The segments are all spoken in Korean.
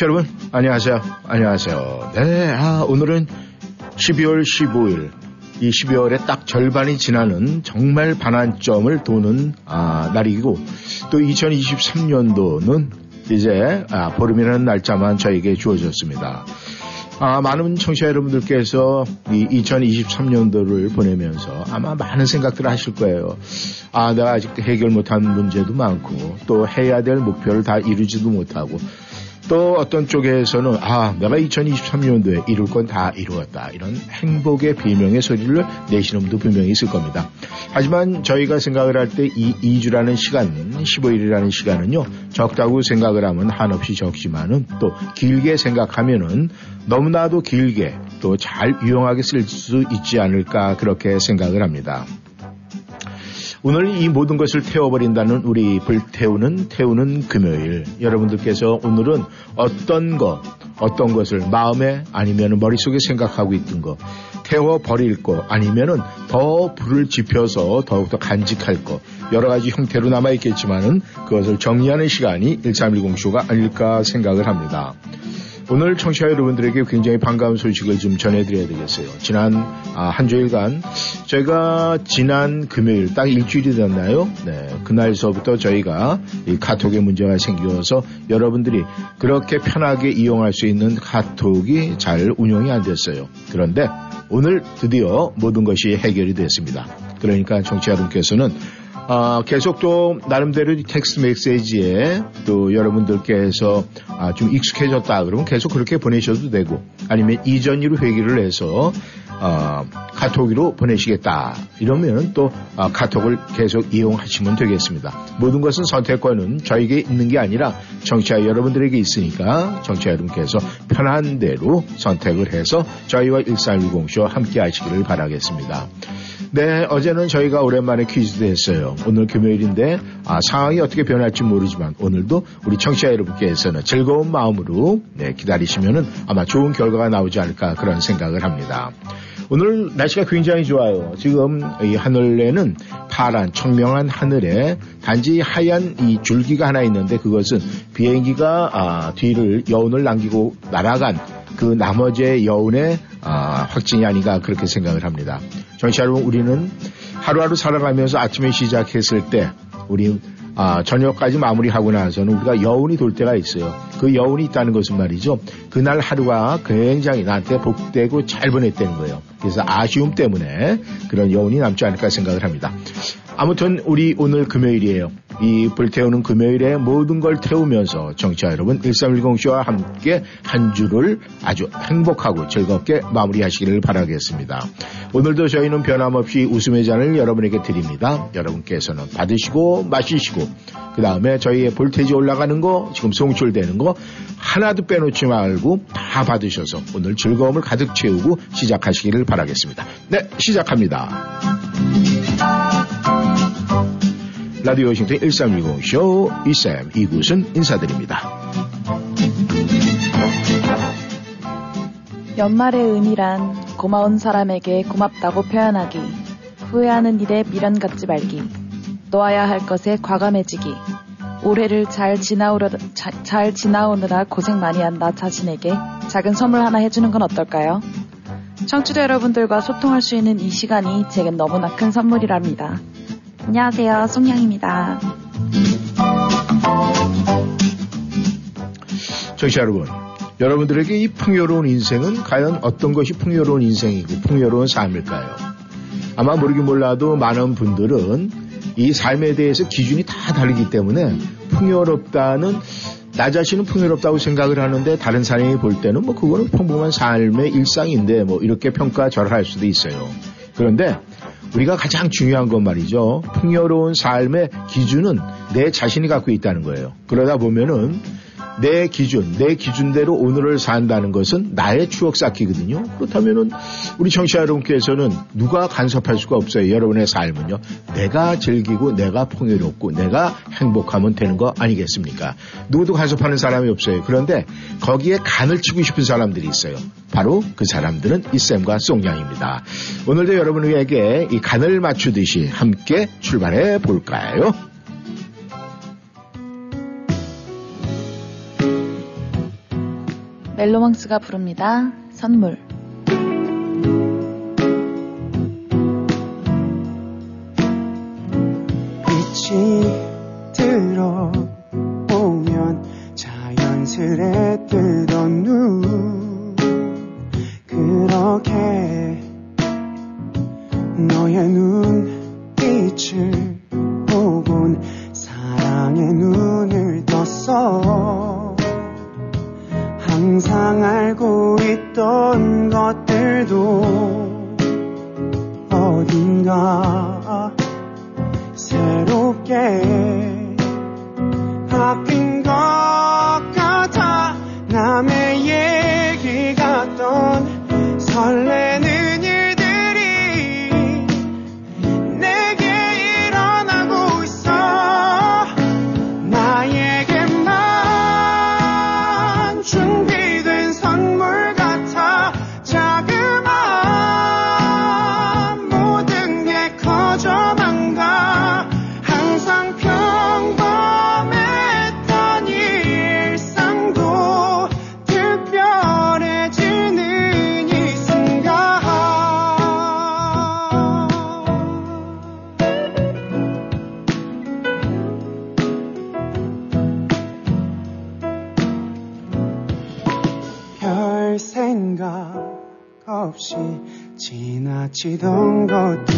청취자 여러분, 안녕하세요. 안녕하세요. 네, 아, 오늘은 12월 15일, 이 12월에 딱 절반이 지나는 정말 반환점을 도는 아, 날이고, 또 2023년도는 이제 아, 보름이라는 날짜만 저에게 주어졌습니다. 아, 많은 청취자 여러분들께서 이 2023년도를 보내면서 아마 많은 생각들을 하실 거예요. 아, 내가 아직 해결 못한 문제도 많고, 또 해야 될 목표를 다 이루지도 못하고, 또 어떤 쪽에서는 아 내가 2023년도에 이룰 건 다 이루었다 이런 행복의 비명의 소리를 내시는 분도 분명히 있을 겁니다. 하지만 저희가 생각을 할 때 이 2주라는 시간 15일이라는 시간은요 적다고 생각을 하면 한없이 적지만은 또 길게 생각하면은 너무나도 길게 또 잘 유용하게 쓸 수 있지 않을까 그렇게 생각을 합니다. 오늘 이 모든 것을 태워버린다는 우리 불태우는 태우는 금요일. 여러분들께서 오늘은 어떤 것, 어떤 것을 마음에 아니면 머릿속에 생각하고 있던 것, 태워버릴 것, 아니면은 더 불을 지펴서 더욱더 간직할 것, 여러 가지 형태로 남아있겠지만은 그것을 정리하는 시간이 1310쇼가 아닐까 생각을 합니다. 오늘 청취자 여러분들에게 굉장히 반가운 소식을 좀 전해드려야 되겠어요. 지난 아, 한 주일간 저희가 지난 금요일 딱 일주일이 됐나요? 네, 그날서부터 저희가 이 카톡에 문제가 생겨서 여러분들이 그렇게 편하게 이용할 수 있는 카톡이 잘 운영이 안 됐어요. 그런데 오늘 드디어 모든 것이 해결이 됐습니다. 그러니까 청취자 여러분께서는 아, 계속 또 나름대로 텍스트 메시지에 또 여러분들께서 아, 좀 익숙해졌다 그러면 계속 그렇게 보내셔도 되고 아니면 이전으로 회기를 해서 어, 카톡으로 보내시겠다 이러면 또 어, 카톡을 계속 이용하시면 되겠습니다. 모든 것은 선택권은 저에게 있는 게 아니라 정치자 여러분들에게 있으니까 정치자 여러분께서 편한 대로 선택을 해서 저희와 1310쇼 함께 하시기를 바라겠습니다. 네, 어제는 저희가 오랜만에 퀴즈도 했어요. 오늘 금요일인데 아, 상황이 어떻게 변할지 모르지만 오늘도 우리 청취자 여러분께서는 즐거운 마음으로 네, 기다리시면은 아마 좋은 결과가 나오지 않을까 그런 생각을 합니다. 오늘 날씨가 굉장히 좋아요. 지금 이 하늘에는 파란 청명한 하늘에 단지 하얀 이 줄기가 하나 있는데 그것은 비행기가 아, 뒤를 여운을 남기고 날아간 그 나머지의 여운의 아, 확진이 아닌가 그렇게 생각을 합니다. 정치 여러분 우리는 하루하루 살아가면서 아침에 시작했을 때 우리 아, 저녁까지 마무리하고 나서는 우리가 여운이 돌 때가 있어요. 그 여운이 있다는 것은 말이죠. 그날 하루가 굉장히 나한테 복되고 잘 보냈다는 거예요. 그래서 아쉬움 때문에 그런 여운이 남지 않을까 생각을 합니다. 아무튼 우리 오늘 금요일이에요. 이 불태우는 금요일에 모든 걸 태우면서 정치자 여러분 1310쇼와 함께 한 주를 아주 행복하고 즐겁게 마무리하시기를 바라겠습니다. 오늘도 저희는 변함없이 웃음의 잔을 여러분에게 드립니다. 여러분께서는 받으시고 마시시고 그 다음에 저희의 볼테이지 올라가는 거 지금 송출되는 거 하나도 빼놓지 말고 다 받으셔서 오늘 즐거움을 가득 채우고 시작하시기를 바라겠습니다. 네 시작합니다. 라디오 워싱턴 1360쇼 이쌤 이곳은 인사드립니다. 연말의 의미란 고마운 사람에게 고맙다고 표현하기, 후회하는 일에 미련 갖지 말기, 놓아야 할 것에 과감해지기, 올해를 잘 지나오려, 자, 잘 지나오느라 고생 많이 한 나 자신에게 작은 선물 하나 해주는 건 어떨까요? 청취자 여러분들과 소통할 수 있는 이 시간이 제겐 너무나 큰 선물이랍니다. 안녕하세요. 송양입니다. 청취자 여러분, 여러분들에게 이 풍요로운 인생은 과연 어떤 것이 풍요로운 인생이고 풍요로운 삶일까요? 아마 모르긴 몰라도 많은 분들은 이 삶에 대해서 기준이 다 다르기 때문에 풍요롭다는 나 자신은 풍요롭다고 생각을 하는데 다른 사람이 볼 때는 뭐 그거는 평범한 삶의 일상인데 뭐 이렇게 평가절하 할 수도 있어요. 그런데 우리가 가장 중요한 건 말이죠. 풍요로운 삶의 기준은 내 자신이 갖고 있다는 거예요. 그러다 보면은 내 기준, 내 기준대로 오늘을 산다는 것은 나의 추억 쌓기거든요. 그렇다면은 우리 청취자 여러분께서는 누가 간섭할 수가 없어요. 여러분의 삶은요. 내가 즐기고 내가 풍요롭고 내가 행복하면 되는 거 아니겠습니까? 누구도 간섭하는 사람이 없어요. 그런데 거기에 간을 치고 싶은 사람들이 있어요. 바로 그 사람들은 이쌤과 송양입니다. 오늘도 여러분에게 이 간을 맞추듯이 함께 출발해 볼까요? 멜로망스가 부릅니다. 선물. 빛이 지나치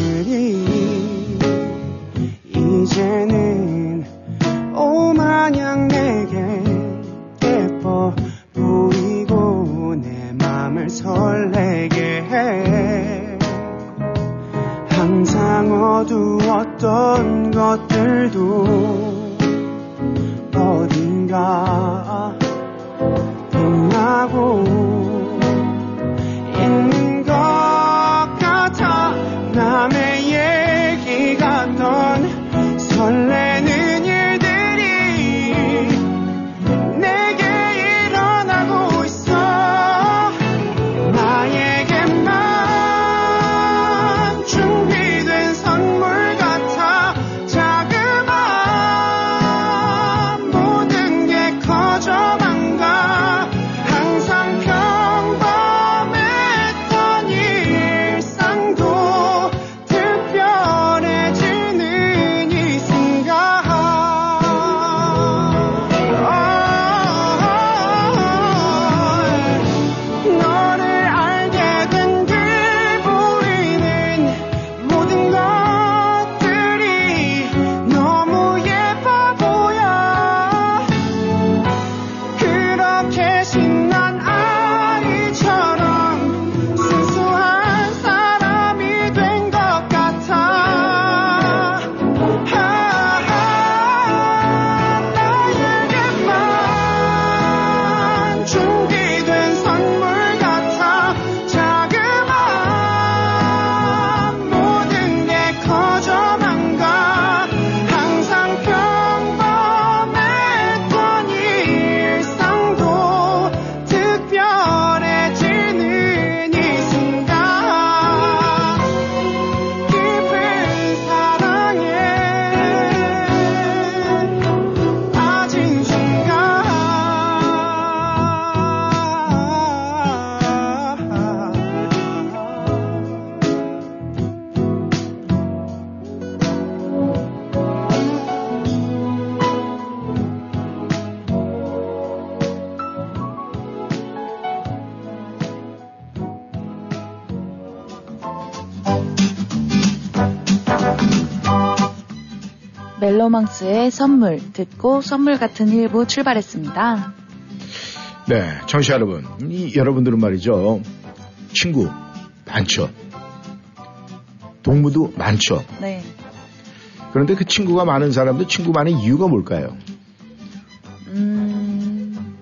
의 선물 듣고 선물 같은 일부 출발했습니다. 네, 청취자 여러분, 이 여러분들은 말이죠. 친구 많죠. 동무도 많죠. 네. 그런데 그 친구가 많은 사람도 친구 많은 이유가 뭘까요? 음,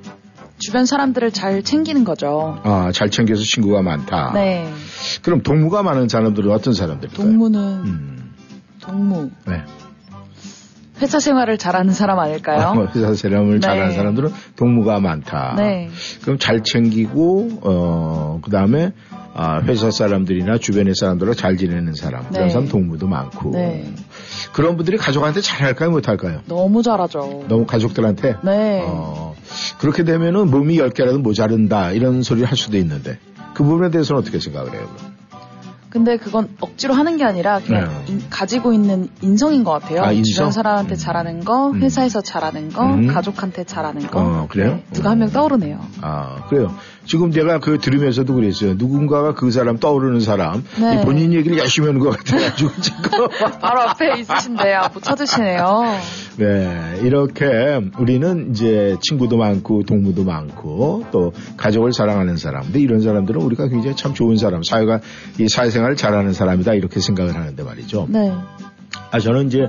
주변 사람들을 잘 챙기는 거죠. 아, 잘 챙겨서 친구가 많다. 네. 그럼 동무가 많은 사람들은 어떤 사람들일까요? 동무는 음, 동무. 네. 회사 생활을 잘하는 사람 아닐까요? 아, 회사 사람을 네. 잘하는 사람들은 동무가 많다. 네. 그럼 잘 챙기고 어 그다음에 아, 회사 사람들이나 주변의 사람들과 잘 지내는 사람 그런 네. 사람 동무도 많고 네. 그런 분들이 가족한테 잘할까요 못할까요? 너무 잘하죠. 너무 가족들한테 네. 어, 그렇게 되면은 몸이 10개라도 모자른다 이런 소리를 할 수도 있는데 그 부분에 대해서는 어떻게 생각을 해요? 그럼? 근데 그건 억지로 하는 게 아니라 그냥 네. 인- 가지고 있는 인성인 것 같아요. 아, 인성? 주변 사람한테 음. 잘하는 거, 음. 회사에서 잘하는 거, 음. 가족한테 잘하는 거. 어, 그래요? 네, 누가 한 명 떠오르네요. 아 그래요. 지금 제가 그 들으면서도 그랬어요. 누군가가 그 사람 떠오르는 사람 네. 이 본인 얘기를 열심히 하는 것 같아가지고 지금 바로 앞에 있으신데요. 못 찾으시네요. 네, 이렇게 우리는 이제 친구도 많고 동무도 많고 또 가족을 사랑하는 사람. 근데 이런 사람들은 우리가 굉장히 참 좋은 사람, 사회가 이 사회생활을 잘하는 사람이다 이렇게 생각을 하는데 말이죠. 네. 아 저는 이제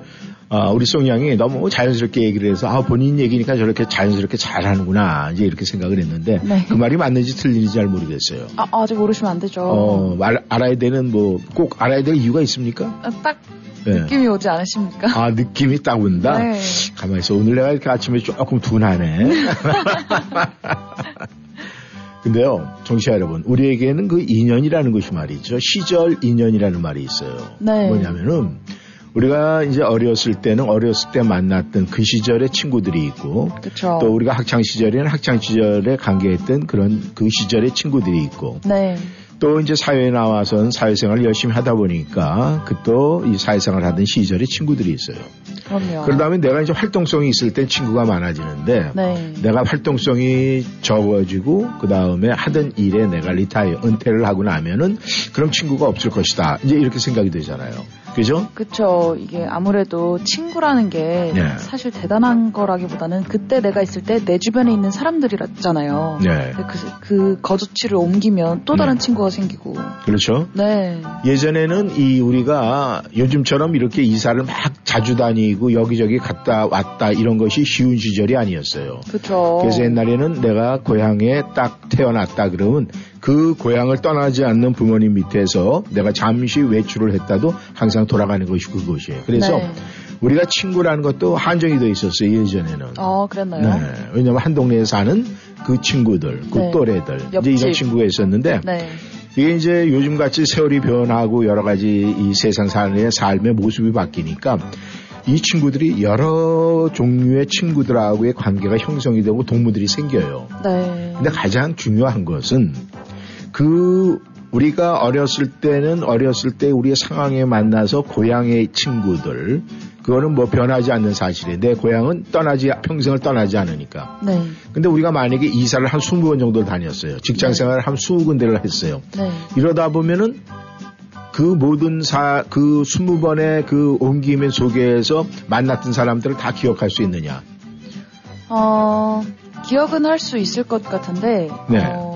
아, 우리 송양이 너무 자연스럽게 얘기를 해서 아 본인 얘기니까 저렇게 자연스럽게 잘하는구나 이제 이렇게 생각을 했는데 네. 그 말이 맞는지 틀린지 잘 모르겠어요. 아, 아직 모르시면 안 되죠. 어, 말, 알아야 되는 뭐 꼭 알아야 될 이유가 있습니까? 아, 딱 네. 느낌이 오지 않으십니까? 아 느낌이 딱 온다. 네. 가만히 있어. 오늘 내가 이렇게 아침에 조금 둔하네. 근데요, 정치자 여러분, 우리에게는 그 인연이라는 것이 말이죠. 시절 인연이라는 말이 있어요. 네. 뭐냐면은, 우리가 이제 어렸을 때는 어렸을 때 만났던 그 시절의 친구들이 있고, 그렇죠. 또 우리가 학창 시절에는 학창 시절에 관계했던 그런 그 시절의 친구들이 있고, 네. 또 이제 사회에 나와서는 사회생활을 열심히 하다 보니까 그 또 이 사회생활 하던 시절의 친구들이 있어요. 그럼요. 그러다 보면 내가 이제 활동성이 있을 땐 친구가 많아지는데 네. 내가 활동성이 적어지고 그 다음에 하던 일에 내가 리타이어 은퇴를 하고 나면은 그럼 친구가 없을 것이다. 이제 이렇게 생각이 되잖아요. 그죠? 그쵸. 이게 아무래도 친구라는 게 네. 사실 대단한 거라기보다는 그때 내가 있을 때 내 주변에 있는 사람들이었잖아요. 네. 그, 그 거주지를 옮기면 또 다른 네. 친구가 생기고. 그렇죠. 네. 예전에는 이 우리가 요즘처럼 이렇게 이사를 막 자주 다니고 여기저기 갔다 왔다 이런 것이 쉬운 시절이 아니었어요. 그쵸. 그래서 옛날에는 내가 고향에 딱 태어났다 그러면 그 고향을 떠나지 않는 부모님 밑에서 내가 잠시 외출을 했다도 항상 돌아가는 것이 그것이에요. 그래서 네. 우리가 친구라는 것도 한정이 돼 있었어요 예전에는. 어, 그랬나요? 네. 왜냐면 한 동네에 사는 그 친구들, 그 네. 또래들, 이제 옆집. 이런 친구가 있었는데 네. 이게 이제 요즘 같이 세월이 변하고 여러 가지 이 세상 사람의 삶의 모습이 바뀌니까 이 친구들이 여러 종류의 친구들하고의 관계가 형성이 되고 동무들이 생겨요. 네. 근데 가장 중요한 것은 그 우리가 어렸을 때는 어렸을 때 우리의 상황에 만나서 고향의 친구들 그거는 뭐 변하지 않는 사실이에요. 내 고향은 떠나지 평생을 떠나지 않으니까. 네. 근데 우리가 만약에 이사를 한 20번 정도 다녔어요. 직장 네. 생활을 한 20군데를 했어요. 네. 이러다 보면은 그 모든 사, 그 20번의 그 옮김의 속에서 만났던 사람들을 다 기억할 수 있느냐. 어, 기억은 할 수 있을 것 같은데, 네. 어, 음,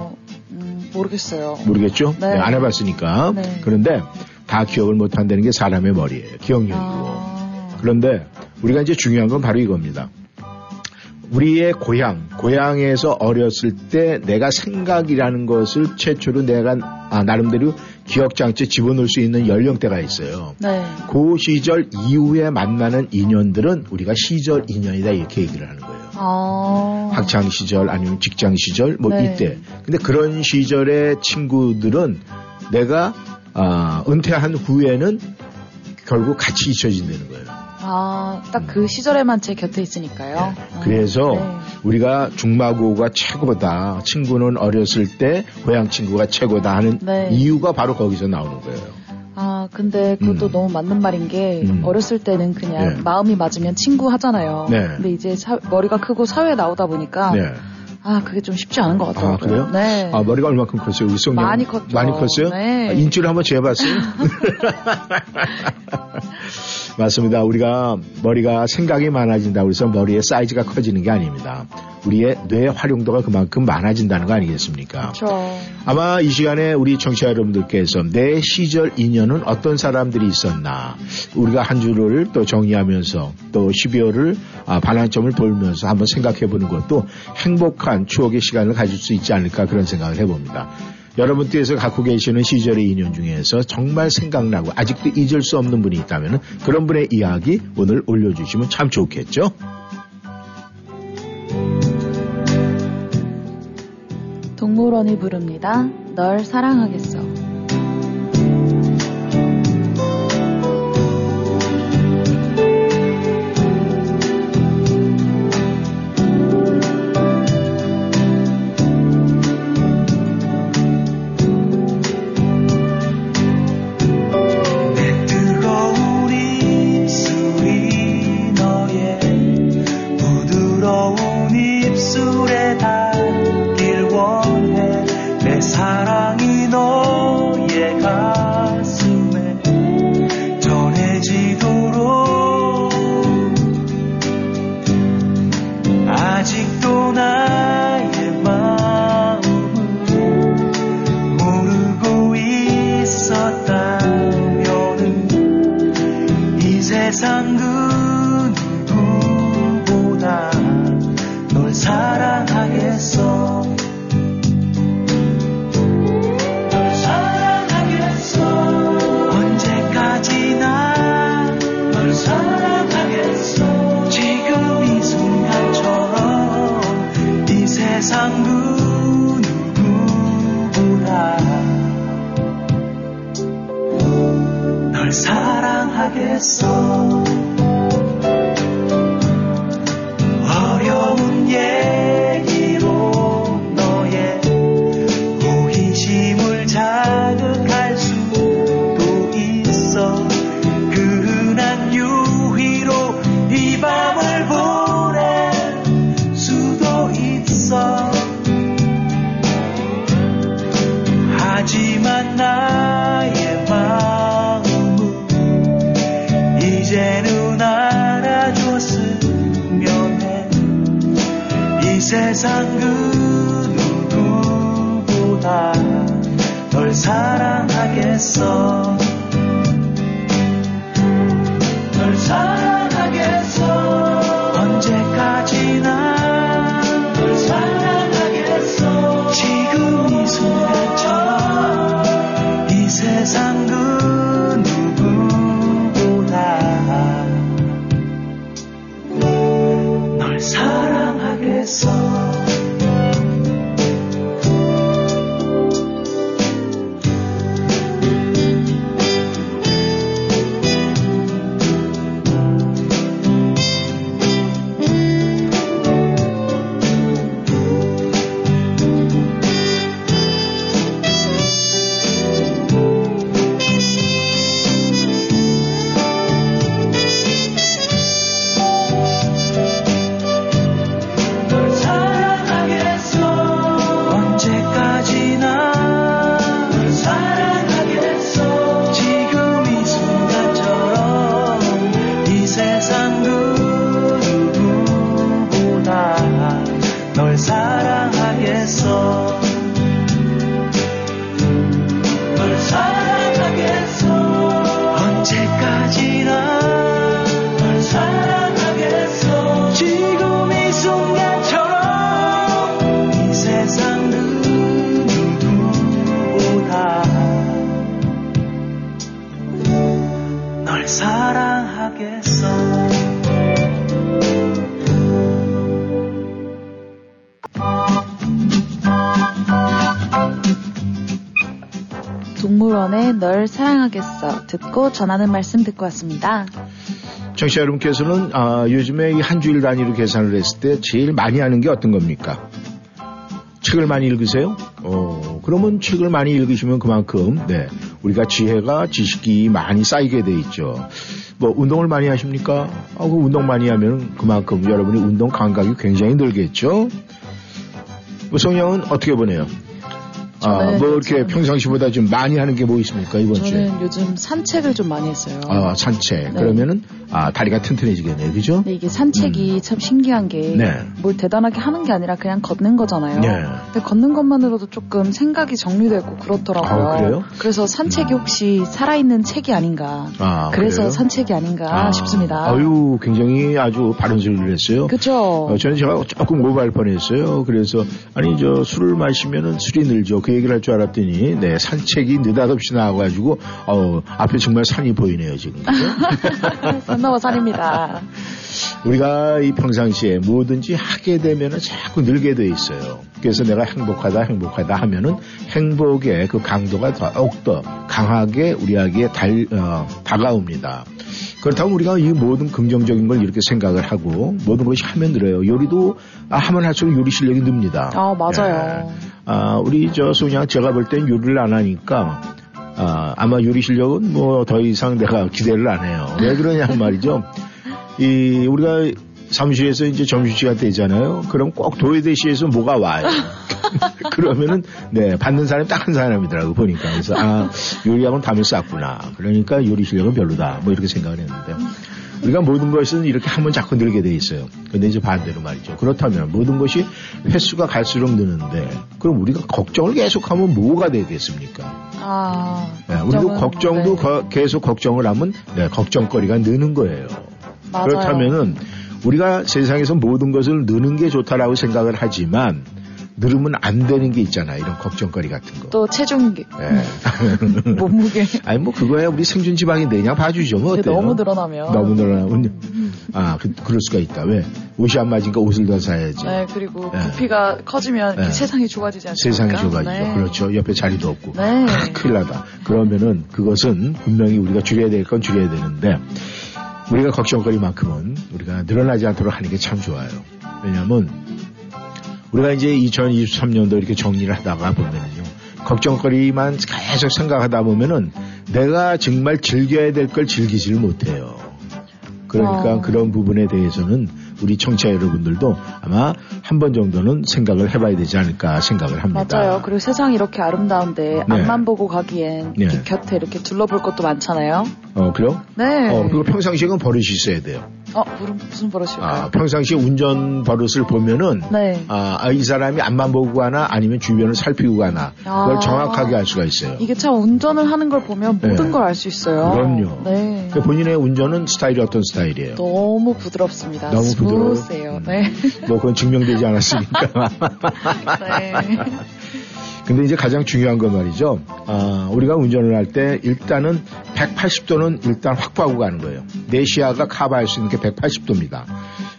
모르겠어요. 모르겠죠? 네. 네, 안 해봤으니까. 네. 그런데 다 기억을 못 한다는 게 사람의 머리예요. 기억력이고. 아, 그런데 우리가 이제 중요한 건 바로 이겁니다. 우리의 고향, 고향에서 어렸을 때 내가 생각이라는 것을 최초로 내가 아, 나름대로 기억장치에 집어넣을 수 있는 연령대가 있어요. 네. 그 시절 이후에 만나는 인연들은 우리가 시절 인연이다 이렇게 얘기를 하는 거예요. 아. 학창 시절 아니면 직장 시절 뭐 네. 이때. 근데 그런 시절의 친구들은 내가 아, 은퇴한 후에는 결국 같이 잊혀진다는 거예요. 아, 딱그 시절에만 제 곁에 있으니까요. 아, 네. 그래서 네. 우리가 중마고가 최고다. 친구는 어렸을 때 고향 친구가 최고다 하는 네. 이유가 바로 거기서 나오는 거예요. 아, 근데 그것도 음. 너무 맞는 말인 게 음. 어렸을 때는 그냥 네. 마음이 맞으면 친구 하잖아요. 네. 근데 이제 사- 머리가 크고 사회에 나오다 보니까 네. 아, 그게 좀 쉽지 않은 것 같아요. 아, 그래요? 네. 아, 머리가 얼마큼 컸어요? 송영? 많이 컸죠. 많이 컸어요? 네. 아, 인치를 한번 재봤어요? 맞습니다. 우리가 머리가 생각이 많아진다고 해서 머리의 사이즈가 커지는 게 아닙니다. 우리의 뇌 활용도가 그만큼 많아진다는 거 아니겠습니까? 그렇죠. 아마 이 시간에 우리 청취자 여러분들께서 내 시절 인연은 어떤 사람들이 있었나 우리가 한 주를 또 정리하면서 또 12월을 아, 반환점을 돌면서 한번 생각해 보는 것도 행복한 추억의 시간을 가질 수 있지 않을까 그런 생각을 해봅니다. 여러분께서 갖고 계시는 시절의 인연 중에서 정말 생각나고 아직도 잊을 수 없는 분이 있다면 그런 분의 이야기 오늘 올려주시면 참 좋겠죠? 동물원이 부릅니다. 널 사랑하겠어. 사랑 전하는 말씀 듣고 왔습니다. 청취자 여러분께서는 아, 요즘에 이 한 주일 단위로 계산을 했을 때 제일 많이 하는 게 어떤 겁니까? 책을 많이 읽으세요? 어, 그러면 책을 많이 읽으시면 그만큼 네, 우리가 지혜가 지식이 많이 쌓이게 돼 있죠. 뭐 운동을 많이 하십니까? 아, 그 운동 많이 하면 그만큼 여러분이 운동 감각이 굉장히 늘겠죠. 우성형은 어떻게 보내요? 아, 뭐 이렇게 평상시보다 좀 많이 하는 게 뭐 있습니까 이번 저는 주에? 요즘 산책을 좀 많이 했어요. 아, 산책. 네. 그러면은 아 다리가 튼튼해지겠네요, 그죠? 근데 이게 산책이 참 신기한 게뭘 네. 대단하게 하는 게 아니라 그냥 걷는 거잖아요. 네. 근데 걷는 것만으로도 조금 생각이 정리되고 그렇더라고요. 아, 그래요? 래서 산책이 혹시 살아있는 책이 아닌가. 아, 그래서 그래요? 산책이 아닌가 아, 싶습니다. 아유, 굉장히 아주 바른 소리를 했어요. 그쵸? 어, 저는 제가 조금 오버할 뻔했어요. 그래서 아니 저 술을 마시면은 술이 늘죠. 그 얘기를 할 줄 알았더니 네 산책이 느닷없이 나와가지고 어 앞에 정말 산이 보이네요 지금. 넘어 산입니다. 우리가 이 평상시에 뭐든지 하게 되면은 자꾸 늘게 돼 있어요. 그래서 내가 행복하다 행복하다 하면은 행복의 그 강도가 더욱더 강하게 우리에게 달, 어, 다가옵니다. 그렇다면 우리가 이 모든 긍정적인 걸 이렇게 생각을 하고 모든 것이 하면 늘어요. 요리도 아, 하면 할수록 요리 실력이 늡니다. 아, 맞아요. 예. 아, 우리 저 소냥 제가 볼 땐 요리를 안 하니까 아, 아마 요리 실력은 뭐 더 이상 내가 기대를 안 해요. 왜 그러냐 말이죠. 이 우리가 사무실에서 이제 점심시간 되잖아요. 그럼 꼭 도예대시에서 뭐가 와요. 그러면은 네 받는 사람이 딱 한 사람이더라고 보니까 그래서 아 요리하고는 담을 쌌구나. 그러니까 요리 실력은 별로다. 뭐 이렇게 생각을 했는데 우리가 모든 것은 이렇게 하면 자꾸 늘게 돼 있어요. 근데 이제 반대로 말이죠. 그렇다면 모든 것이 횟수가 갈수록 느는데 그럼 우리가 걱정을 계속하면 뭐가 되겠습니까? 아, 네, 우리도 걱정도 네. 거- 계속 걱정을 하면 네, 걱정거리가 느는 거예요. 맞아요. 그렇다면은 우리가 세상에서 모든 것을 느는 게 좋다라고 생각을 하지만 늘으면 안 되는 게 있잖아요. 이런 걱정거리 같은 거. 또 체중, 네. 몸무게. 아니 뭐 그거야 우리 생존 지방이 내냐 봐주죠. 뭐 어때요? 너무 늘어나면. 너무 늘어나면 아 그, 럴 수가 있다. 왜 옷이 안 맞으니까 옷을 더 사야지. 네, 그리고 네. 부피가 커지면 네. 세상이 좋아지지 않습니까? 세상이 좋아지죠. 네. 그렇죠. 옆에 자리도 없고. 네. 아, 큰일 나다. 그러면은 그것은 분명히 우리가 줄여야 될 건 줄여야 되는데 우리가 걱정거리만큼은 우리가 늘어나지 않도록 하는 게 참 좋아요. 왜냐하면 우리가 이제 2023년도 이렇게 정리를 하다가 보면은요. 걱정거리만 계속 생각하다 보면은 내가 정말 즐겨야 될 걸 즐기지를 못해요. 그러니까 어. 그런 부분에 대해서는 우리 청취자 여러분들도 아마 한 번 정도는 생각을 해봐야 되지 않을까 생각을 합니다. 맞아요. 그리고 세상이 이렇게 아름다운데 네. 앞만 보고 가기엔 네. 이렇게 곁에 이렇게 둘러볼 것도 많잖아요. 어, 그래요? 네. 어, 그리고 평상시에는 버릇이 있어야 돼요. 어, 무슨, 무슨 버릇일까요? 아, 평상시에 운전 버릇을 보면은 네. 아, 아, 이 사람이 앞만 보고 가나 아니면 주변을 살피고 가나 그걸 아. 정확하게 알 수가 있어요. 이게 참 운전을 하는 걸 보면 네. 모든 걸 알 수 있어요. 그럼요. 네. 그 본인의 운전은 스타일이 어떤 스타일이에요? 너무 부드럽습니다. 너무 부드러워요? 음. 네. 뭐 그건 증명되지 않았으니까. 네. 근데 이제 가장 중요한 건 말이죠. 아, 우리가 운전을 할 때 일단은 180도는 일단 확보하고 가는 거예요. 내 시야가 커버할 수 있는 게 180도입니다.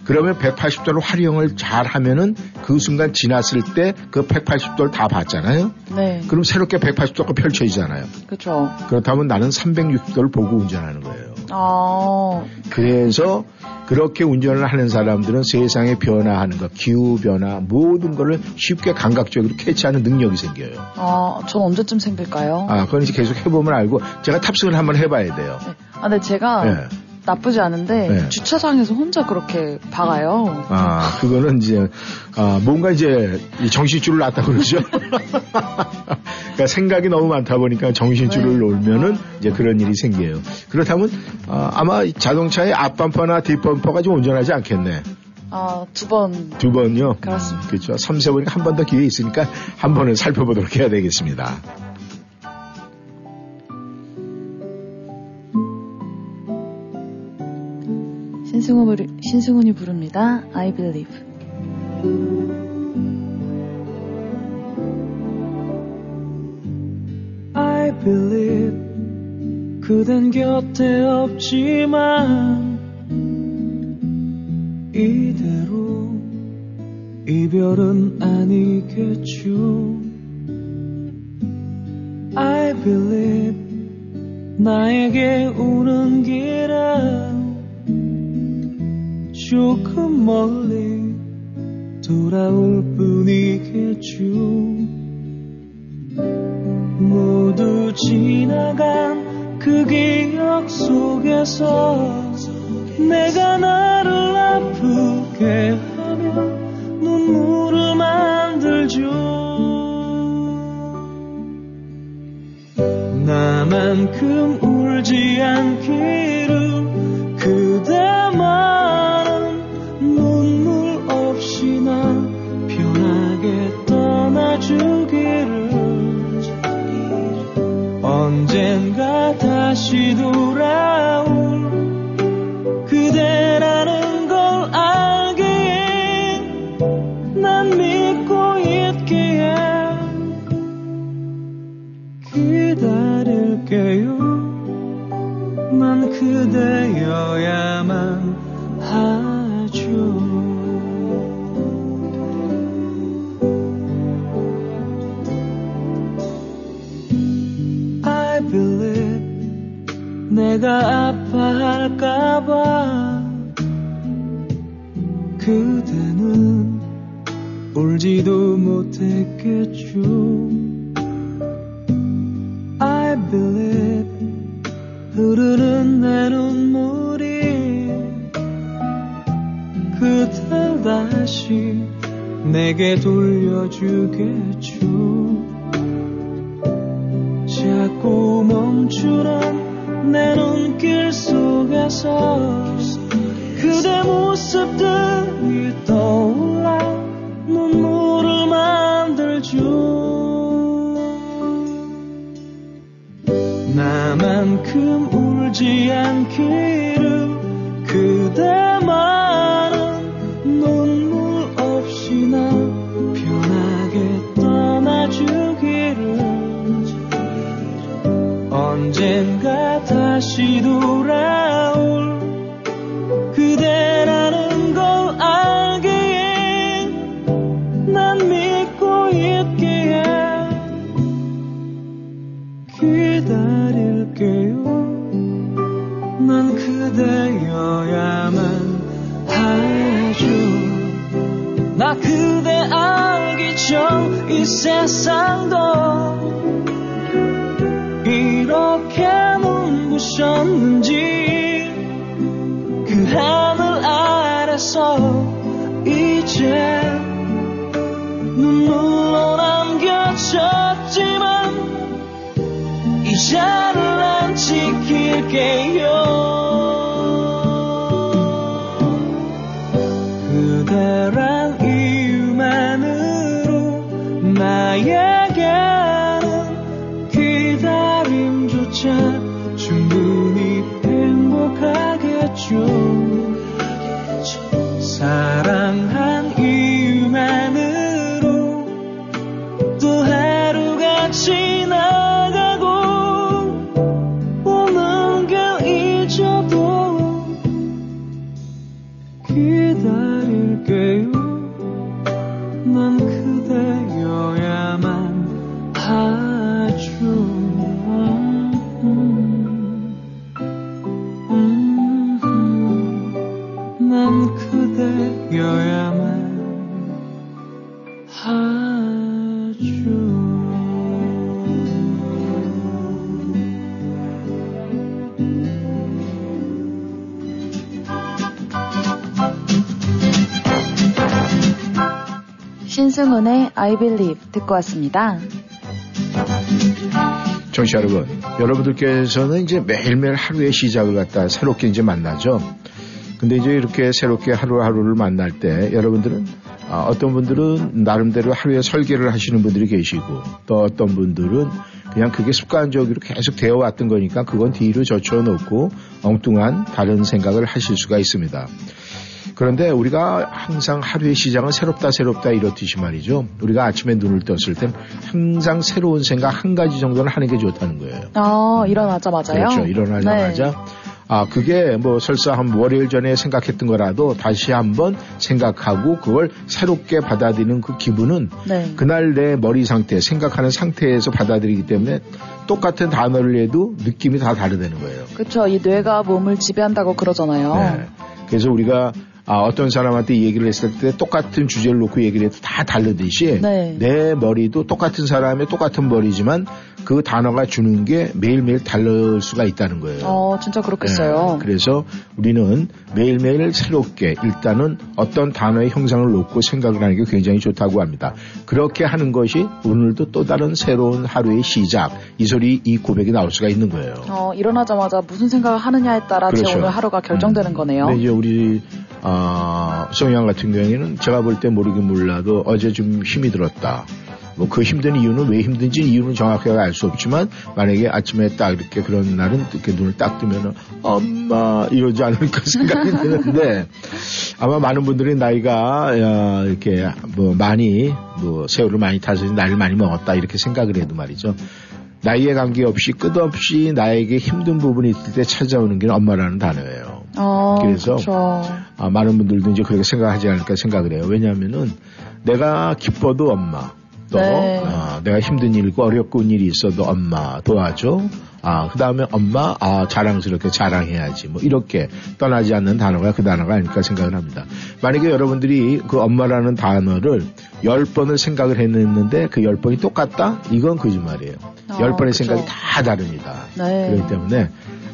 그러면 180도를 활용을 잘 하면은 그 순간 지났을 때 그 180도를 다 봤잖아요. 네. 그럼 새롭게 180도가 펼쳐지잖아요. 그렇죠. 그렇다면 나는 360도를 보고 운전하는 거예요. 아, 그래서 그렇게 운전을 하는 사람들은 세상의 변화하는 것, 기후 변화, 모든 것을 쉽게 감각적으로 캐치하는 능력이 생겨요. 아, 전 언제쯤 생길까요? 아, 그건 이제 계속 해보면 알고, 제가 탑승을 한번 해봐야 돼요. 네. 아, 근데 제가 네. 나쁘지 않은데 네. 주차장에서 혼자 그렇게 박아요. 아, 그거는 이제, 아, 뭔가 이제, 이 정신줄을 놨다 그러죠. 그러니까 생각이 너무 많다 보니까 정신줄을 네. 놓으면은 이제 그런 일이 생겨요. 그렇다면, 아, 아마 자동차의 앞범퍼나 뒷범퍼가 좀 운전하지 않겠네. 아, 두 번. 두 번요. 그렇습니다. 그렇죠. 3, 세 번이니까 한 번 더 기회 있으니까 한 번을 살펴보도록 해야 되겠습니다. 신승훈, 신승훈이 부릅니다. I believe. I believe 그댄 곁에 없지만 이대로 이별은 아니겠죠 I believe 나에게 우는 길은 조금 멀리 돌아올 뿐이겠죠. 모두 지나간 그 기억 속에서 내가 나를 아프게 하며 눈물을 만들죠. 나만큼 울지 않기를 그대만 주기를. 언젠가 다시 돌아올 그대라는 걸 알기에 난 믿고 있기에 기다릴게요. 난 그대여야만 내가 아파할까봐 그대는 울지도 못했겠죠. I believe 흐르는 내 눈물이 그댈 다시 내게 돌려주겠죠. 자꾸 멈추는 내 눈길 속에서 그대 모습들이 떠올라 눈물을 만들죠. 나만큼 울지 않기 다시 돌아올 그대라는 걸 알기에 난 믿고 있기에 기다릴게요. 난 그대여야만 하죠. 나 그대 알기 전 이 세상도 눈부셨는지 그 하늘 아래서 이제 눈물로 남겨졌지만 이 자를 안 지킬게요 신승훈의 I Believe 듣고 왔습니다. 정치 여러분, 여러분들께서는 이제 매일매일 하루의 시작을 갖다 새롭게 이제 만나죠. 근데 이제 이렇게 새롭게 하루하루를 만날 때 여러분들은 아, 어떤 분들은 나름대로 하루에 설계를 하시는 분들이 계시고 또 어떤 분들은 그냥 그게 습관적으로 계속 되어 왔던 거니까 그건 뒤로 젖혀놓고 엉뚱한 다른 생각을 하실 수가 있습니다. 그런데 우리가 항상 하루의 시작은 새롭다 새롭다 이렇듯이 말이죠. 우리가 아침에 눈을 떴을 땐 항상 새로운 생각 한 가지 정도는 하는 게 좋다는 거예요. 아, 일어나자마자요? 그렇죠. 일어나자마자 네. 아 그게 뭐 설사 한 월요일 전에 생각했던 거라도 다시 한번 생각하고 그걸 새롭게 받아들이는 그 기분은 네. 그날 내 머리 상태, 생각하는 상태에서 받아들이기 때문에 똑같은 단어를 해도 느낌이 다 다르다는 거예요. 그쵸. 이 뇌가 몸을 지배한다고 그러잖아요. 네. 그래서 우리가 아, 어떤 사람한테 이 얘기를 했을 때 똑같은 주제를 놓고 얘기를 해도 다 다르듯이 네. 내 머리도 똑같은 사람의 똑같은 머리지만 그 단어가 주는 게 매일매일 다를 수가 있다는 거예요. 어, 진짜 그렇겠어요. 네, 그래서 우리는 매일매일 새롭게 일단은 어떤 단어의 형상을 놓고 생각을 하는 게 굉장히 좋다고 합니다. 그렇게 하는 것이 오늘도 또 다른 새로운 하루의 시작, 이 소리, 이 고백이 나올 수가 있는 거예요. 어, 일어나자마자 무슨 생각을 하느냐에 따라 그렇죠. 제 오늘 하루가 결정되는 음. 거네요. 근데 이제 우리 아, 성양 같은 경우에는 제가 볼 때 모르긴 몰라도 어제 좀 힘이 들었다. 뭐 그 힘든 이유는 왜 힘든지 이유는 정확하게 알 수 없지만 만약에 아침에 딱 이렇게 그런 날은 이렇게 눈을 딱 뜨면은 엄마 이러지 않을까 생각이 드는데 아마 많은 분들이 나이가 야, 이렇게 뭐 많이 뭐 세월을 많이 타서 나이를 많이 먹었다 이렇게 생각을 해도 말이죠. 나이에 관계없이 끝없이 나에게 힘든 부분이 있을 때 찾아오는 게 엄마라는 단어예요. 어, 그래서. 아, 많은 분들도 이제 그렇게 생각하지 않을까 생각을 해요. 왜냐하면은 내가 기뻐도 엄마, 또 네. 아, 내가 힘든 일이고 어렵고 일이 있어도 엄마 도와줘. 아, 그 다음에 엄마, 아, 자랑스럽게 자랑해야지. 뭐, 이렇게 떠나지 않는 단어가 그 단어가 아닐까 생각을 합니다. 만약에 여러분들이 그 엄마라는 단어를 열 번을 생각을 했는데 그 열 번이 똑같다? 이건 거짓말이에요. 어, 열 번의 그쵸. 생각이 다 다릅니다. 네. 그렇기 때문에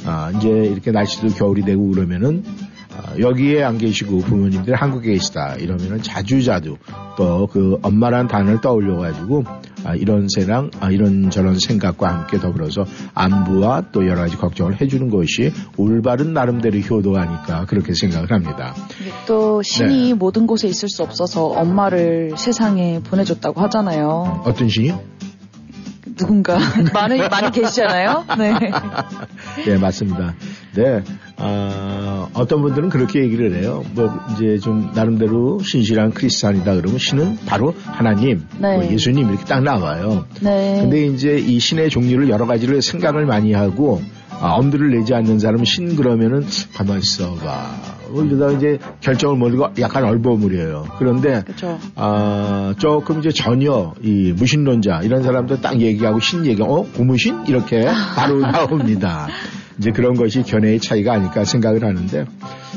아, 이제 이렇게 날씨도 겨울이 되고 그러면은 아, 여기에 안 계시고 부모님들 한국에 계시다 이러면은 자주자주 또 그 엄마란 단어를 떠올려 가지고 아, 이런 세랑 아, 이런 저런 생각과 함께 더불어서 안부와 또 여러 가지 걱정을 해주는 것이 올바른 나름대로 효도하니까 그렇게 생각을 합니다. 근데 또 신이 네. 모든 곳에 있을 수 없어서 엄마를 세상에 보내줬다고 하잖아요. 어떤 신이요? 누군가 많이 많이 계시잖아요. 네. 네, 맞습니다. 네, 아, 어떤 분들은 그렇게 얘기를 해요. 뭐, 이제 좀, 나름대로 신실한 크리스찬이다 그러면 신은 바로 하나님, 네. 뭐 예수님 이렇게 딱 나와요. 네. 근데 이제 이 신의 종류를 여러 가지를 생각을 많이 하고, 아, 엄두를 내지 않는 사람은 신 그러면은 가만 있어봐. 뭐 이러다가 이제 결정을 모르고 약간 얼버무려요. 그런데. 아, 조금 이제 전혀 이 무신론자 이런 사람들 딱 얘기하고 신 얘기, 어? 고무신? 이렇게 바로 나옵니다. 이제 그런 것이 견해의 차이가 아닐까 생각을 하는데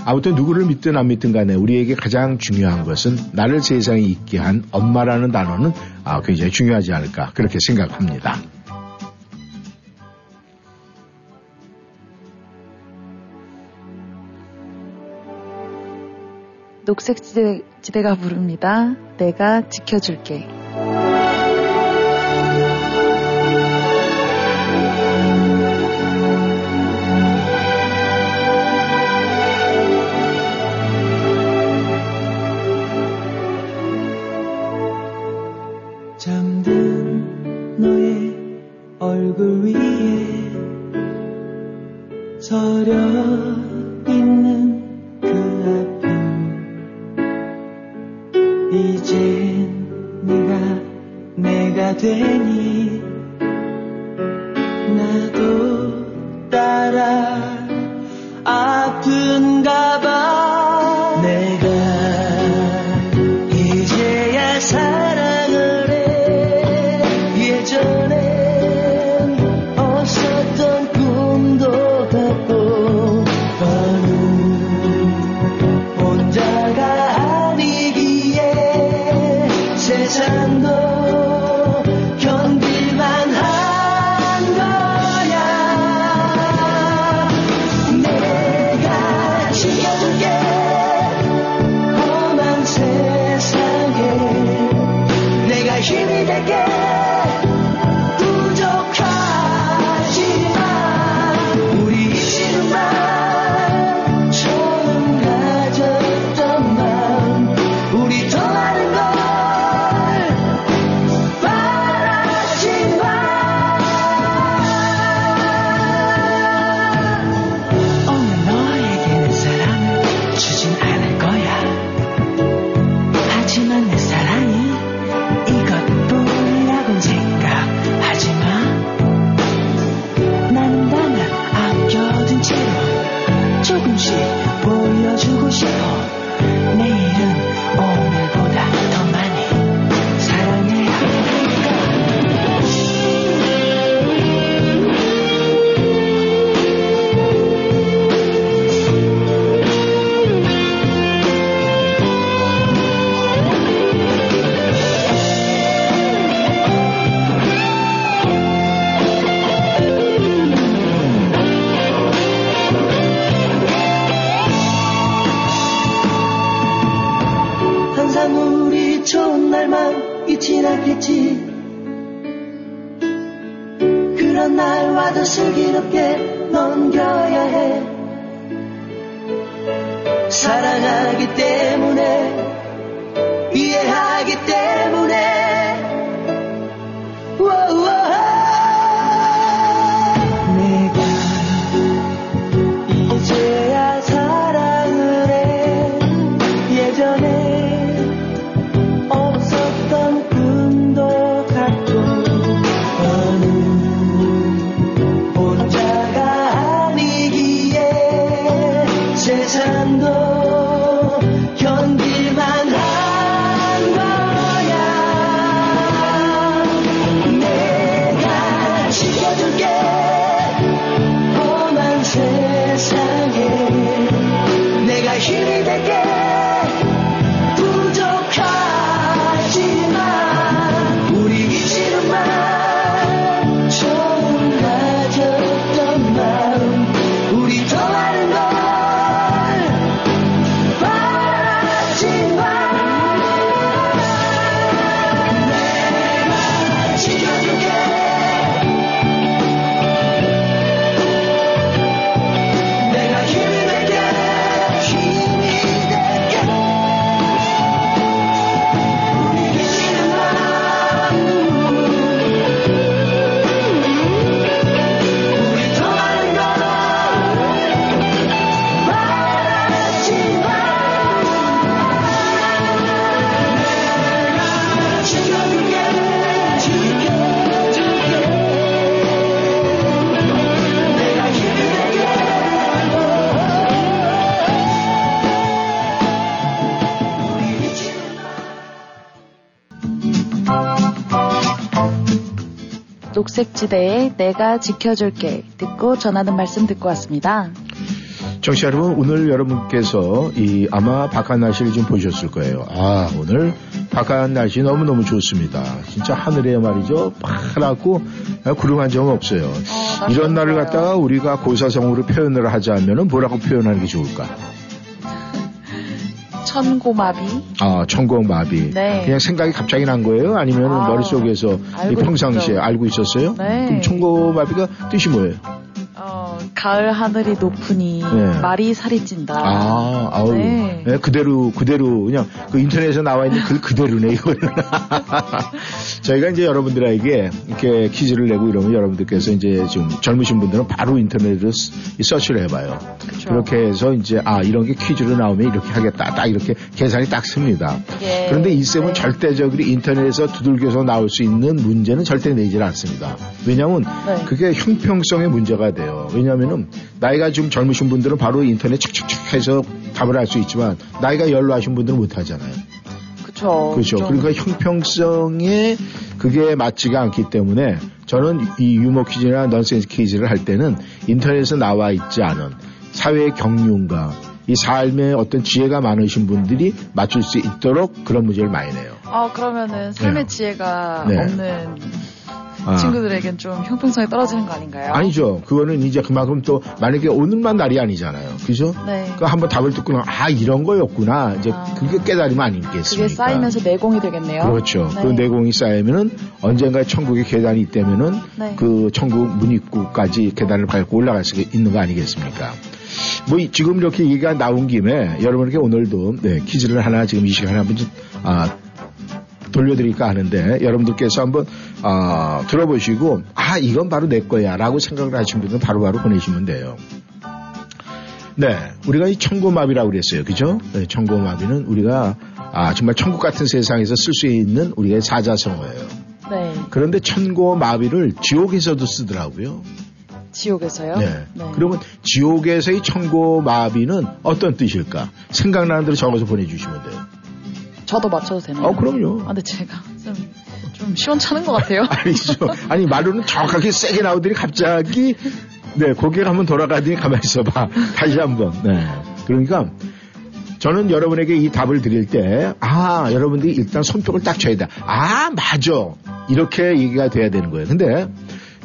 아무튼 누구를 믿든 안 믿든 간에 우리에게 가장 중요한 것은 나를 세상에 있게 한 엄마라는 단어는 아, 굉장히 중요하지 않을까 그렇게 생각합니다. 녹색지대가 부릅니다. 내가 지켜줄게. 녹색지대에 내가 지켜줄게 듣고 전하는 말씀 듣고 왔습니다. 정치 여러분, 오늘 여러분께서 이 아마 바깥 날씨를 좀 보셨을 거예요. 아, 오늘 바깥 날씨 너무너무 좋습니다. 진짜 하늘에 말이죠. 파랗고 구름 한 점 없어요. 날씨 이런 날을. 갖다가 우리가 고사성어로 표현을 하자면은 뭐라고 표현하는 게 좋을까? 천고마비 아, 천공마비. 네. 그냥 생각이 갑자기 난 거예요? 아니면 아, 머릿속에서 평상시에 있죠. 알고 있었어요? 네. 그럼 천공마비가 뜻이 뭐예요? 어, 가을 하늘이 높으니 네. 말이 살이 찐다. 아, 아우, 네. 네, 그대로, 그대로, 그냥 그 인터넷에 나와 있는 글 그대로네, 이거는. 저희가 이제 여러분들에게 이렇게 퀴즈를 내고 이러면 여러분들께서 이제 좀 젊으신 분들은 바로 인터넷으로 서치를 해봐요. 그쵸. 그렇게 해서 이제, 아, 이런 게 퀴즈로 나오면 이렇게 하겠다. 딱 이렇게 계산이 딱 씁니다. 이게, 그런데 이 쌤은 네. 절대적으로 인터넷에서 두들겨서 나올 수 있는 문제는 절대 내질 않습니다. 왜냐하면 네. 그게 형평성의 문제가 돼요. 왜냐하면 은 나이가 좀 젊으신 분들은 바로 인터넷 척척척 해서 답을 할수 있지만 나이가 연로하신 분들은 못 하잖아요. 그렇죠. 좀 그러니까 형평성에 그게 맞지가 않기 때문에 저는 이 유머 퀴즈나 넌센스 퀴즈를 할 때는 인터넷에 나와 있지 않은 사회의 경륜과 이 삶에 어떤 지혜가 많으신 분들이 맞출 수 있도록 그런 문제를 많이 내요. 아, 그러면은 삶의 네. 지혜가 네. 없는 아. 친구들에겐 좀 형평성이 떨어지는 거 아닌가요? 아니죠. 그거는 이제 그만큼 또 만약에 오늘만 날이 아니잖아요. 그죠? 네. 그 한번 답을 듣고 나면 아 이런 거였구나. 이제 아. 그게 깨달으면 아니겠습니까? 그게 쌓이면서 내공이 되겠네요. 그렇죠. 네. 그 내공이 쌓이면은 언젠가 천국의 계단이 있다면은 네. 그 천국 문 입구까지 계단을 밟고 올라갈 수 있는 거 아니겠습니까? 뭐 이- 지금 이렇게 얘기가 나온 김에 여러분에게 오늘도 네, 퀴즈를 하나 지금 이 시간에 한번 좀, 아, 돌려드릴까 하는데 여러분들께서 한번 아, 들어보시고 아 이건 바로 내 거야라고 생각을 하신 분들은 바로바로 보내시면 돼요. 네, 우리가 이 천고마비라고 그랬어요. 그죠? 네, 천고마비는 우리가 아, 정말 천국 같은 세상에서 쓸 수 있는 우리의 사자성어예요. 네. 그런데 천고마비를 지옥에서도 쓰더라고요. 지옥에서요? 네. 그러면 지옥에서의 천고마비는 어떤 뜻일까? 생각나는 대로 적어서 보내주시면 돼요. 저도 맞춰도 되나요? 어, 그럼요. 아, 근데 제가 좀, 좀 시원찮은 것 같아요. 아니죠. 아니, 말로는 정확하게 세게 나오더니 갑자기, 네, 고개가 한번 돌아가더니 가만히 있어봐. 다시 한 번. 네. 그러니까, 저는 여러분에게 이 답을 드릴 때, 아, 여러분들이 일단 손뼉을 딱 쳐야 돼. 아, 맞아. 이렇게 얘기가 돼야 되는 거예요. 근데,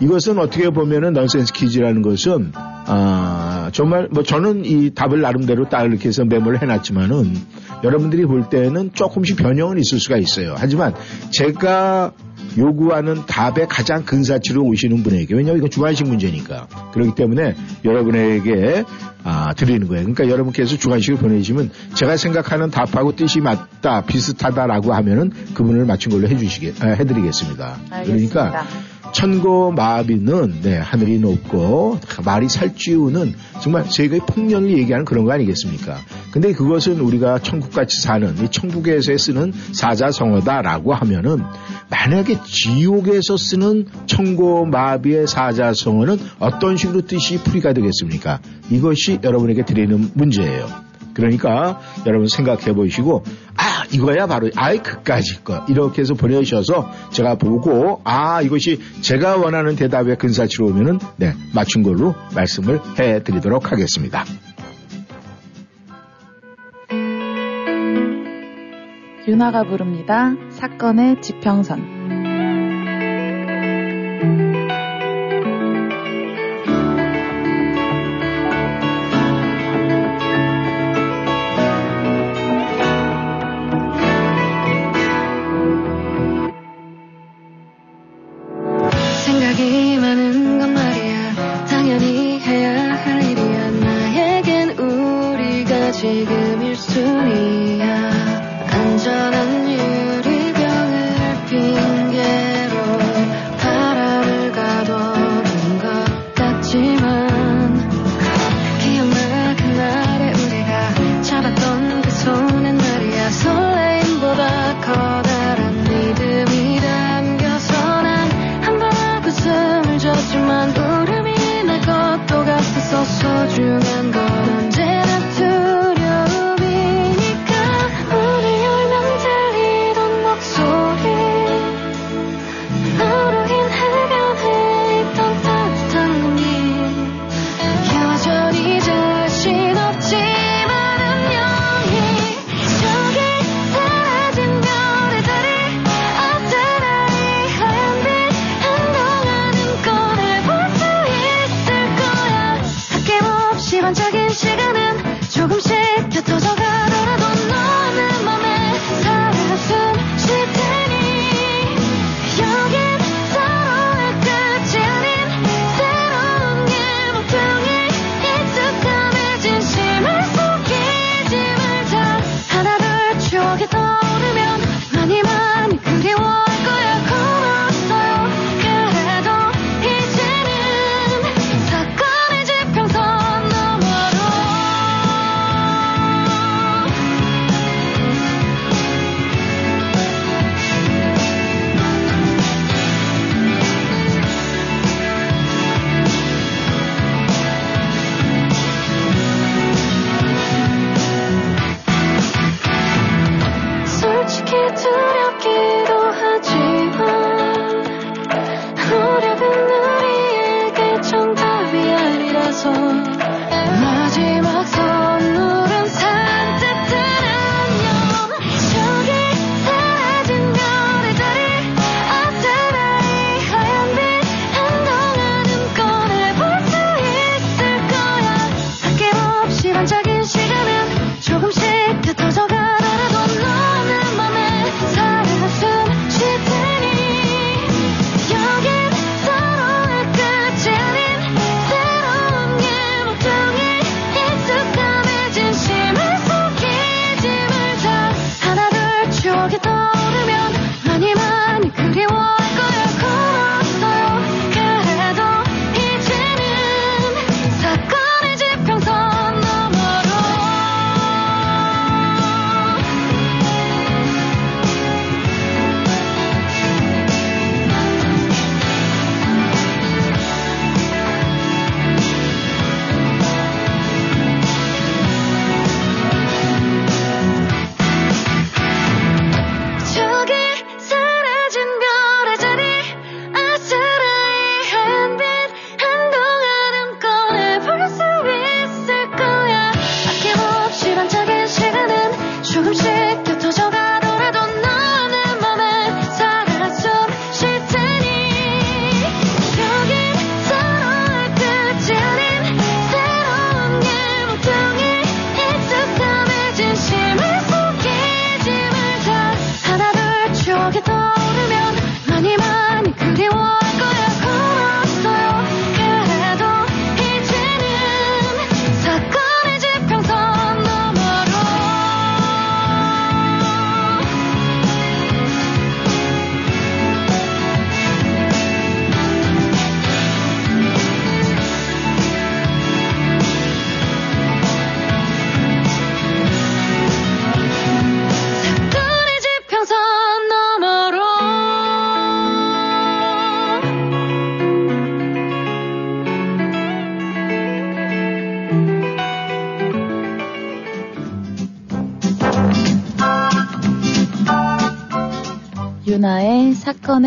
이것은 어떻게 보면은 넌센스 퀴즈라는 것은, 아, 정말, 뭐 저는 이 답을 나름대로 딱 이렇게 해서 메모를 해놨지만은, 여러분들이 볼 때는 조금씩 변형은 있을 수가 있어요. 하지만, 제가 요구하는 답에 가장 근사치로 오시는 분에게 왜냐하면 이건 주관식 문제니까 그렇기 때문에 여러분에게 아, 드리는 거예요. 그러니까 여러분께서 주관식을 보내주시면 제가 생각하는 답하고 뜻이 맞다 비슷하다라고 하면은 그분을 맞춘 걸로 해주시게 아, 해드리겠습니다. 알겠습니다. 그러니까 천고 마비는 네, 하늘이 높고 말이 살찌우는 정말 세계의 폭력을 얘기하는 그런 거 아니겠습니까? 근데 그것은 우리가 천국같이 사는 이 천국에서 쓰는 사자성어다라고 하면은 만약에 지옥에서 쓰는 천고 마비의 사자성어는 어떤 식으로 뜻이 풀이가 되겠습니까? 이것이 여러분에게 드리는 문제예요. 그러니까 여러분 생각해 보시고 아 이거야 바로 아이 그까지 거 이렇게 해서 보내주셔서 제가 보고 아 이것이 제가 원하는 대답에 근사치로 오면은 네 맞춘 걸로 말씀을 해드리도록 하겠습니다. 유나가 부릅니다. 사건의 지평선.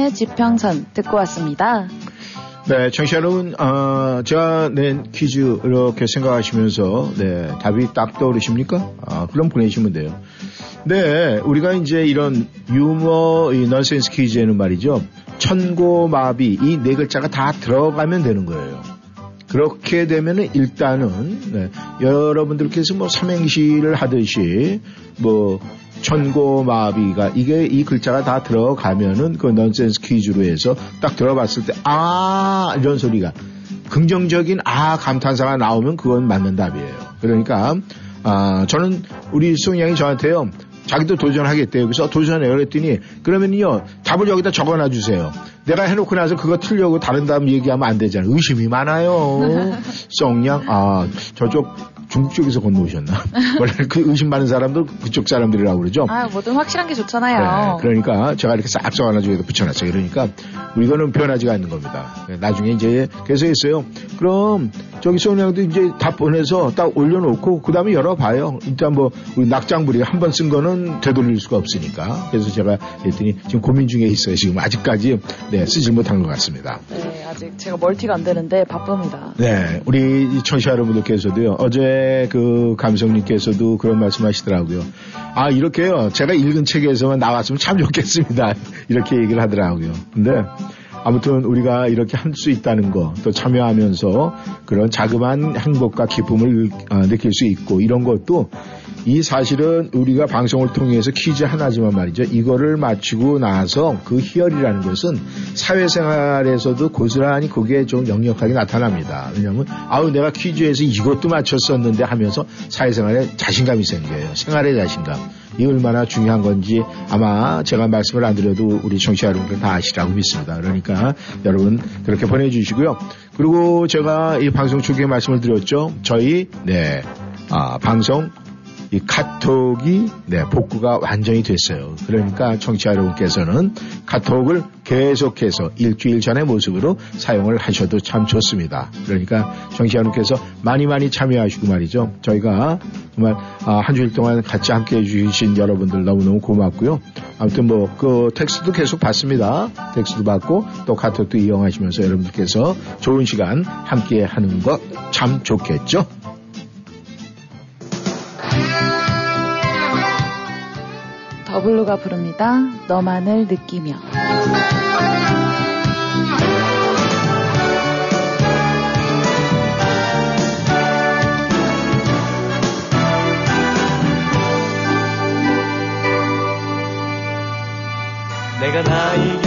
사건의 지평선 듣고 왔습니다. 네, 청취자 여러분, 어, 제가 낸 퀴즈 이렇게 생각하시면서, 네, 답이 딱 떠오르십니까? 아, 그럼 보내시면 돼요. 네, 우리가 이제 이런 유머, 이 넌센스 퀴즈에는 말이죠. 천고마비, 이 네 글자가 다 들어가면 되는 거예요. 그렇게 되면은 일단은, 네, 여러분들께서 뭐 삼행시를 하듯이, 뭐, 천고마비가 이게 이 글자가 다 들어가면은 그 넌센스 퀴즈로 해서 딱 들어봤을 때 아 이런 소리가 긍정적인 아 감탄사가 나오면 그건 맞는 답이에요. 그러니까 아 저는 우리 수영 양이 저한테요. 자기도 도전하겠대요. 그래서 도전해요. 그랬더니 그러면요 답을 여기다 적어놔 주세요. 내가 해놓고 나서 그거 틀려고 다른 답 얘기하면 안 되잖아요. 의심이 많아요. 썽양 아 저쪽 중국 쪽에서 건너오셨나? 원래 그 의심 많은 사람들 그쪽 사람들이라고 그러죠. 아, 뭐든 확실한 게 좋잖아요. 네, 그러니까 제가 이렇게 싹 적어놔주고 붙여놨어요. 그러니까 이거는 변하지가 않는 겁니다. 네, 나중에 이제 계속 했어요. 그럼 저기 소녀도 이제 다 보내서 딱 올려놓고 그 다음에 열어봐요. 일단 뭐 우리 낙장불이 한 번 쓴 거는 되돌릴 수가 없으니까. 그래서 제가 했더니 지금 고민 중에 있어요. 지금 아직까지 네, 쓰질 못한 것 같습니다. 네, 아직 제가 멀티가 안 되는데 바쁩니다. 네, 우리 청취자 여러분들께서도요. 어제 그 감성님께서도 그런 말씀하시더라고요. 아 이렇게요. 제가 읽은 책에서만 나왔으면 참 좋겠습니다. 이렇게 얘기를 하더라고요. 근데 아무튼 우리가 이렇게 할 수 있다는 거, 또 참여하면서 그런 자그마한 행복과 기쁨을 어, 느낄 수 있고 이런 것도 이 사실은 우리가 방송을 통해서 퀴즈 하나지만 말이죠. 이거를 마치고 나서 그 희열이라는 것은 사회생활에서도 고스란히 그게 좀 역력하게 나타납니다. 왜냐하면 아우 내가 퀴즈에서 이것도 맞췄었는데 하면서 사회생활에 자신감이 생겨요. 생활의 자신감. 이 얼마나 중요한 건지 아마 제가 말씀을 안 드려도 우리 청취자 여러분들 다 아시라고 믿습니다. 그러니까 여러분 그렇게 보내주시고요. 그리고 제가 이 방송 초기에 말씀을 드렸죠. 저희 네 아, 방송 이 카톡이 네, 복구가 완전히 됐어요. 그러니까 청취자 여러분께서는 카톡을 계속해서 일주일 전의 모습으로 사용을 하셔도 참 좋습니다. 그러니까 청취자 여러분께서 많이 많이 참여하시고 말이죠. 저희가 정말 아, 한 주일 동안 같이 함께 해주신 여러분들 너무너무 고맙고요. 아무튼 뭐 그 텍스트도 계속 받습니다. 텍스트도 받고 또 카톡도 이용하시면서 여러분들께서 좋은 시간 함께 하는 것 참 좋겠죠. 더블루가 부릅니다. 너만을 느끼며. 내가 나이기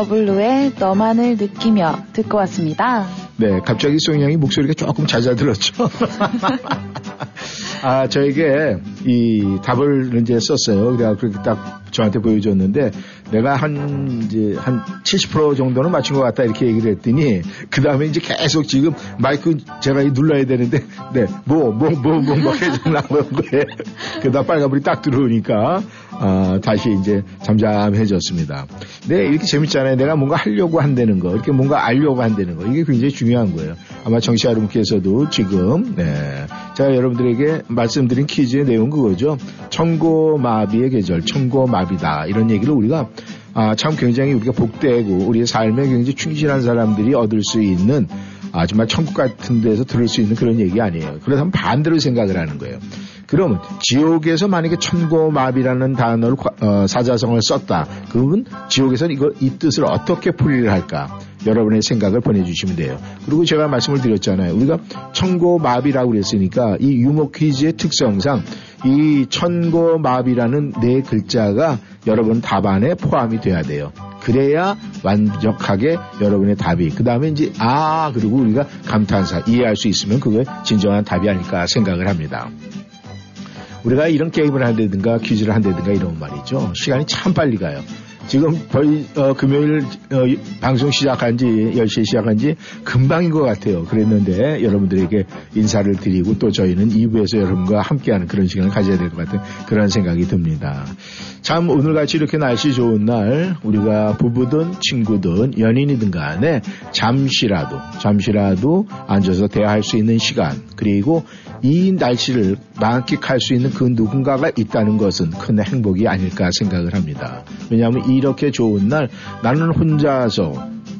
더블루의 너만을 느끼며 듣고 왔습니다. 네, 갑자기 송영이 목소리가 조금 잦아들었죠. 아, 저에게 이 답을 이제 썼어요. 그래가 그렇게 딱 저한테 보여줬는데 내가 한 이제 한 70% 정도는 맞춘 것 같다 이렇게 얘기를 했더니 그 다음에 이제 계속 지금 마이크 제가 눌러야 되는데 네 뭐 뭐 뭐 뭐뭐 계속 나오는 거예요. 그러다 빨간불이 딱 들어오니까 아, 다시 이제 잠잠해졌습니다. 네 이렇게 재밌잖아요. 내가 뭔가 하려고 한다는 거 이렇게 뭔가 알려고 한다는 거 이게 굉장히 중요한 거예요. 아마 정치 여러분께서도 지금 네 제가 여러분들에게 말씀드린 퀴즈의 내용 그거죠. 청고마비의 계절, 청고마비다 이런 얘기를 우리가 아, 참 굉장히 우리가 복되고 우리의 삶에 굉장히 충실한 사람들이 얻을 수 있는 아, 정말 천국 같은 데서 들을 수 있는 그런 얘기 아니에요. 그래서 반대로 생각을 하는 거예요. 그러면 지옥에서 만약에 천고마비라는 단어를 어, 사자성을 썼다. 그러면 지옥에서는 이걸 이 뜻을 어떻게 풀이를 할까? 여러분의 생각을 보내주시면 돼요. 그리고 제가 말씀을 드렸잖아요. 우리가 천고마비라고 그랬으니까 이 유머 퀴즈의 특성상 이 천고마비라는 네 글자가 여러분 답안에 포함이 돼야 돼요. 그래야 완벽하게 여러분의 답이 그 다음에 이제 아 그리고 우리가 감탄사 이해할 수 있으면 그게 진정한 답이 아닐까 생각을 합니다. 우리가 이런 게임을 한다든가 퀴즈를 한다든가 이런 말이죠. 시간이 참 빨리 가요. 지금 거의 어, 금요일 어, 방송 시작한 지 10시에 시작한 지 금방인 것 같아요. 그랬는데 여러분들에게 인사를 드리고 또 저희는 2부에서 여러분과 함께하는 그런 시간을 가져야 될 것 같은 그런 생각이 듭니다. 참 오늘같이 이렇게 날씨 좋은 날 우리가 부부든 친구든 연인이든 간에 잠시라도 잠시라도 앉아서 대화할 수 있는 시간 그리고 이 날씨를 만끽할 수 있는 그 누군가가 있다는 것은 큰 행복이 아닐까 생각을 합니다. 왜냐하면 이렇게 좋은 날 나는 혼자서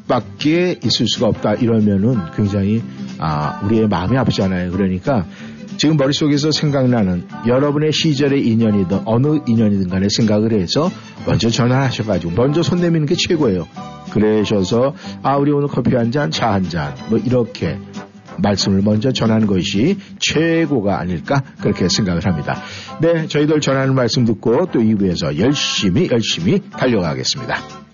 밖에 있을 수가 없다 이러면은 굉장히 아 우리의 마음이 아프잖아요. 그러니까 지금 머릿속에서 생각나는 여러분의 시절의 인연이든 어느 인연이든 간에 생각을 해서 먼저 전화하셔가지고 먼저 손 내미는 게 최고예요. 그러셔서 아 우리 오늘 커피 한 잔, 차 한 잔 뭐 이렇게 말씀을 먼저 전하는 것이 최고가 아닐까 그렇게 생각을 합니다. 네, 저희들 전하는 말씀 듣고 또 2부에서 열심히 열심히 달려가겠습니다.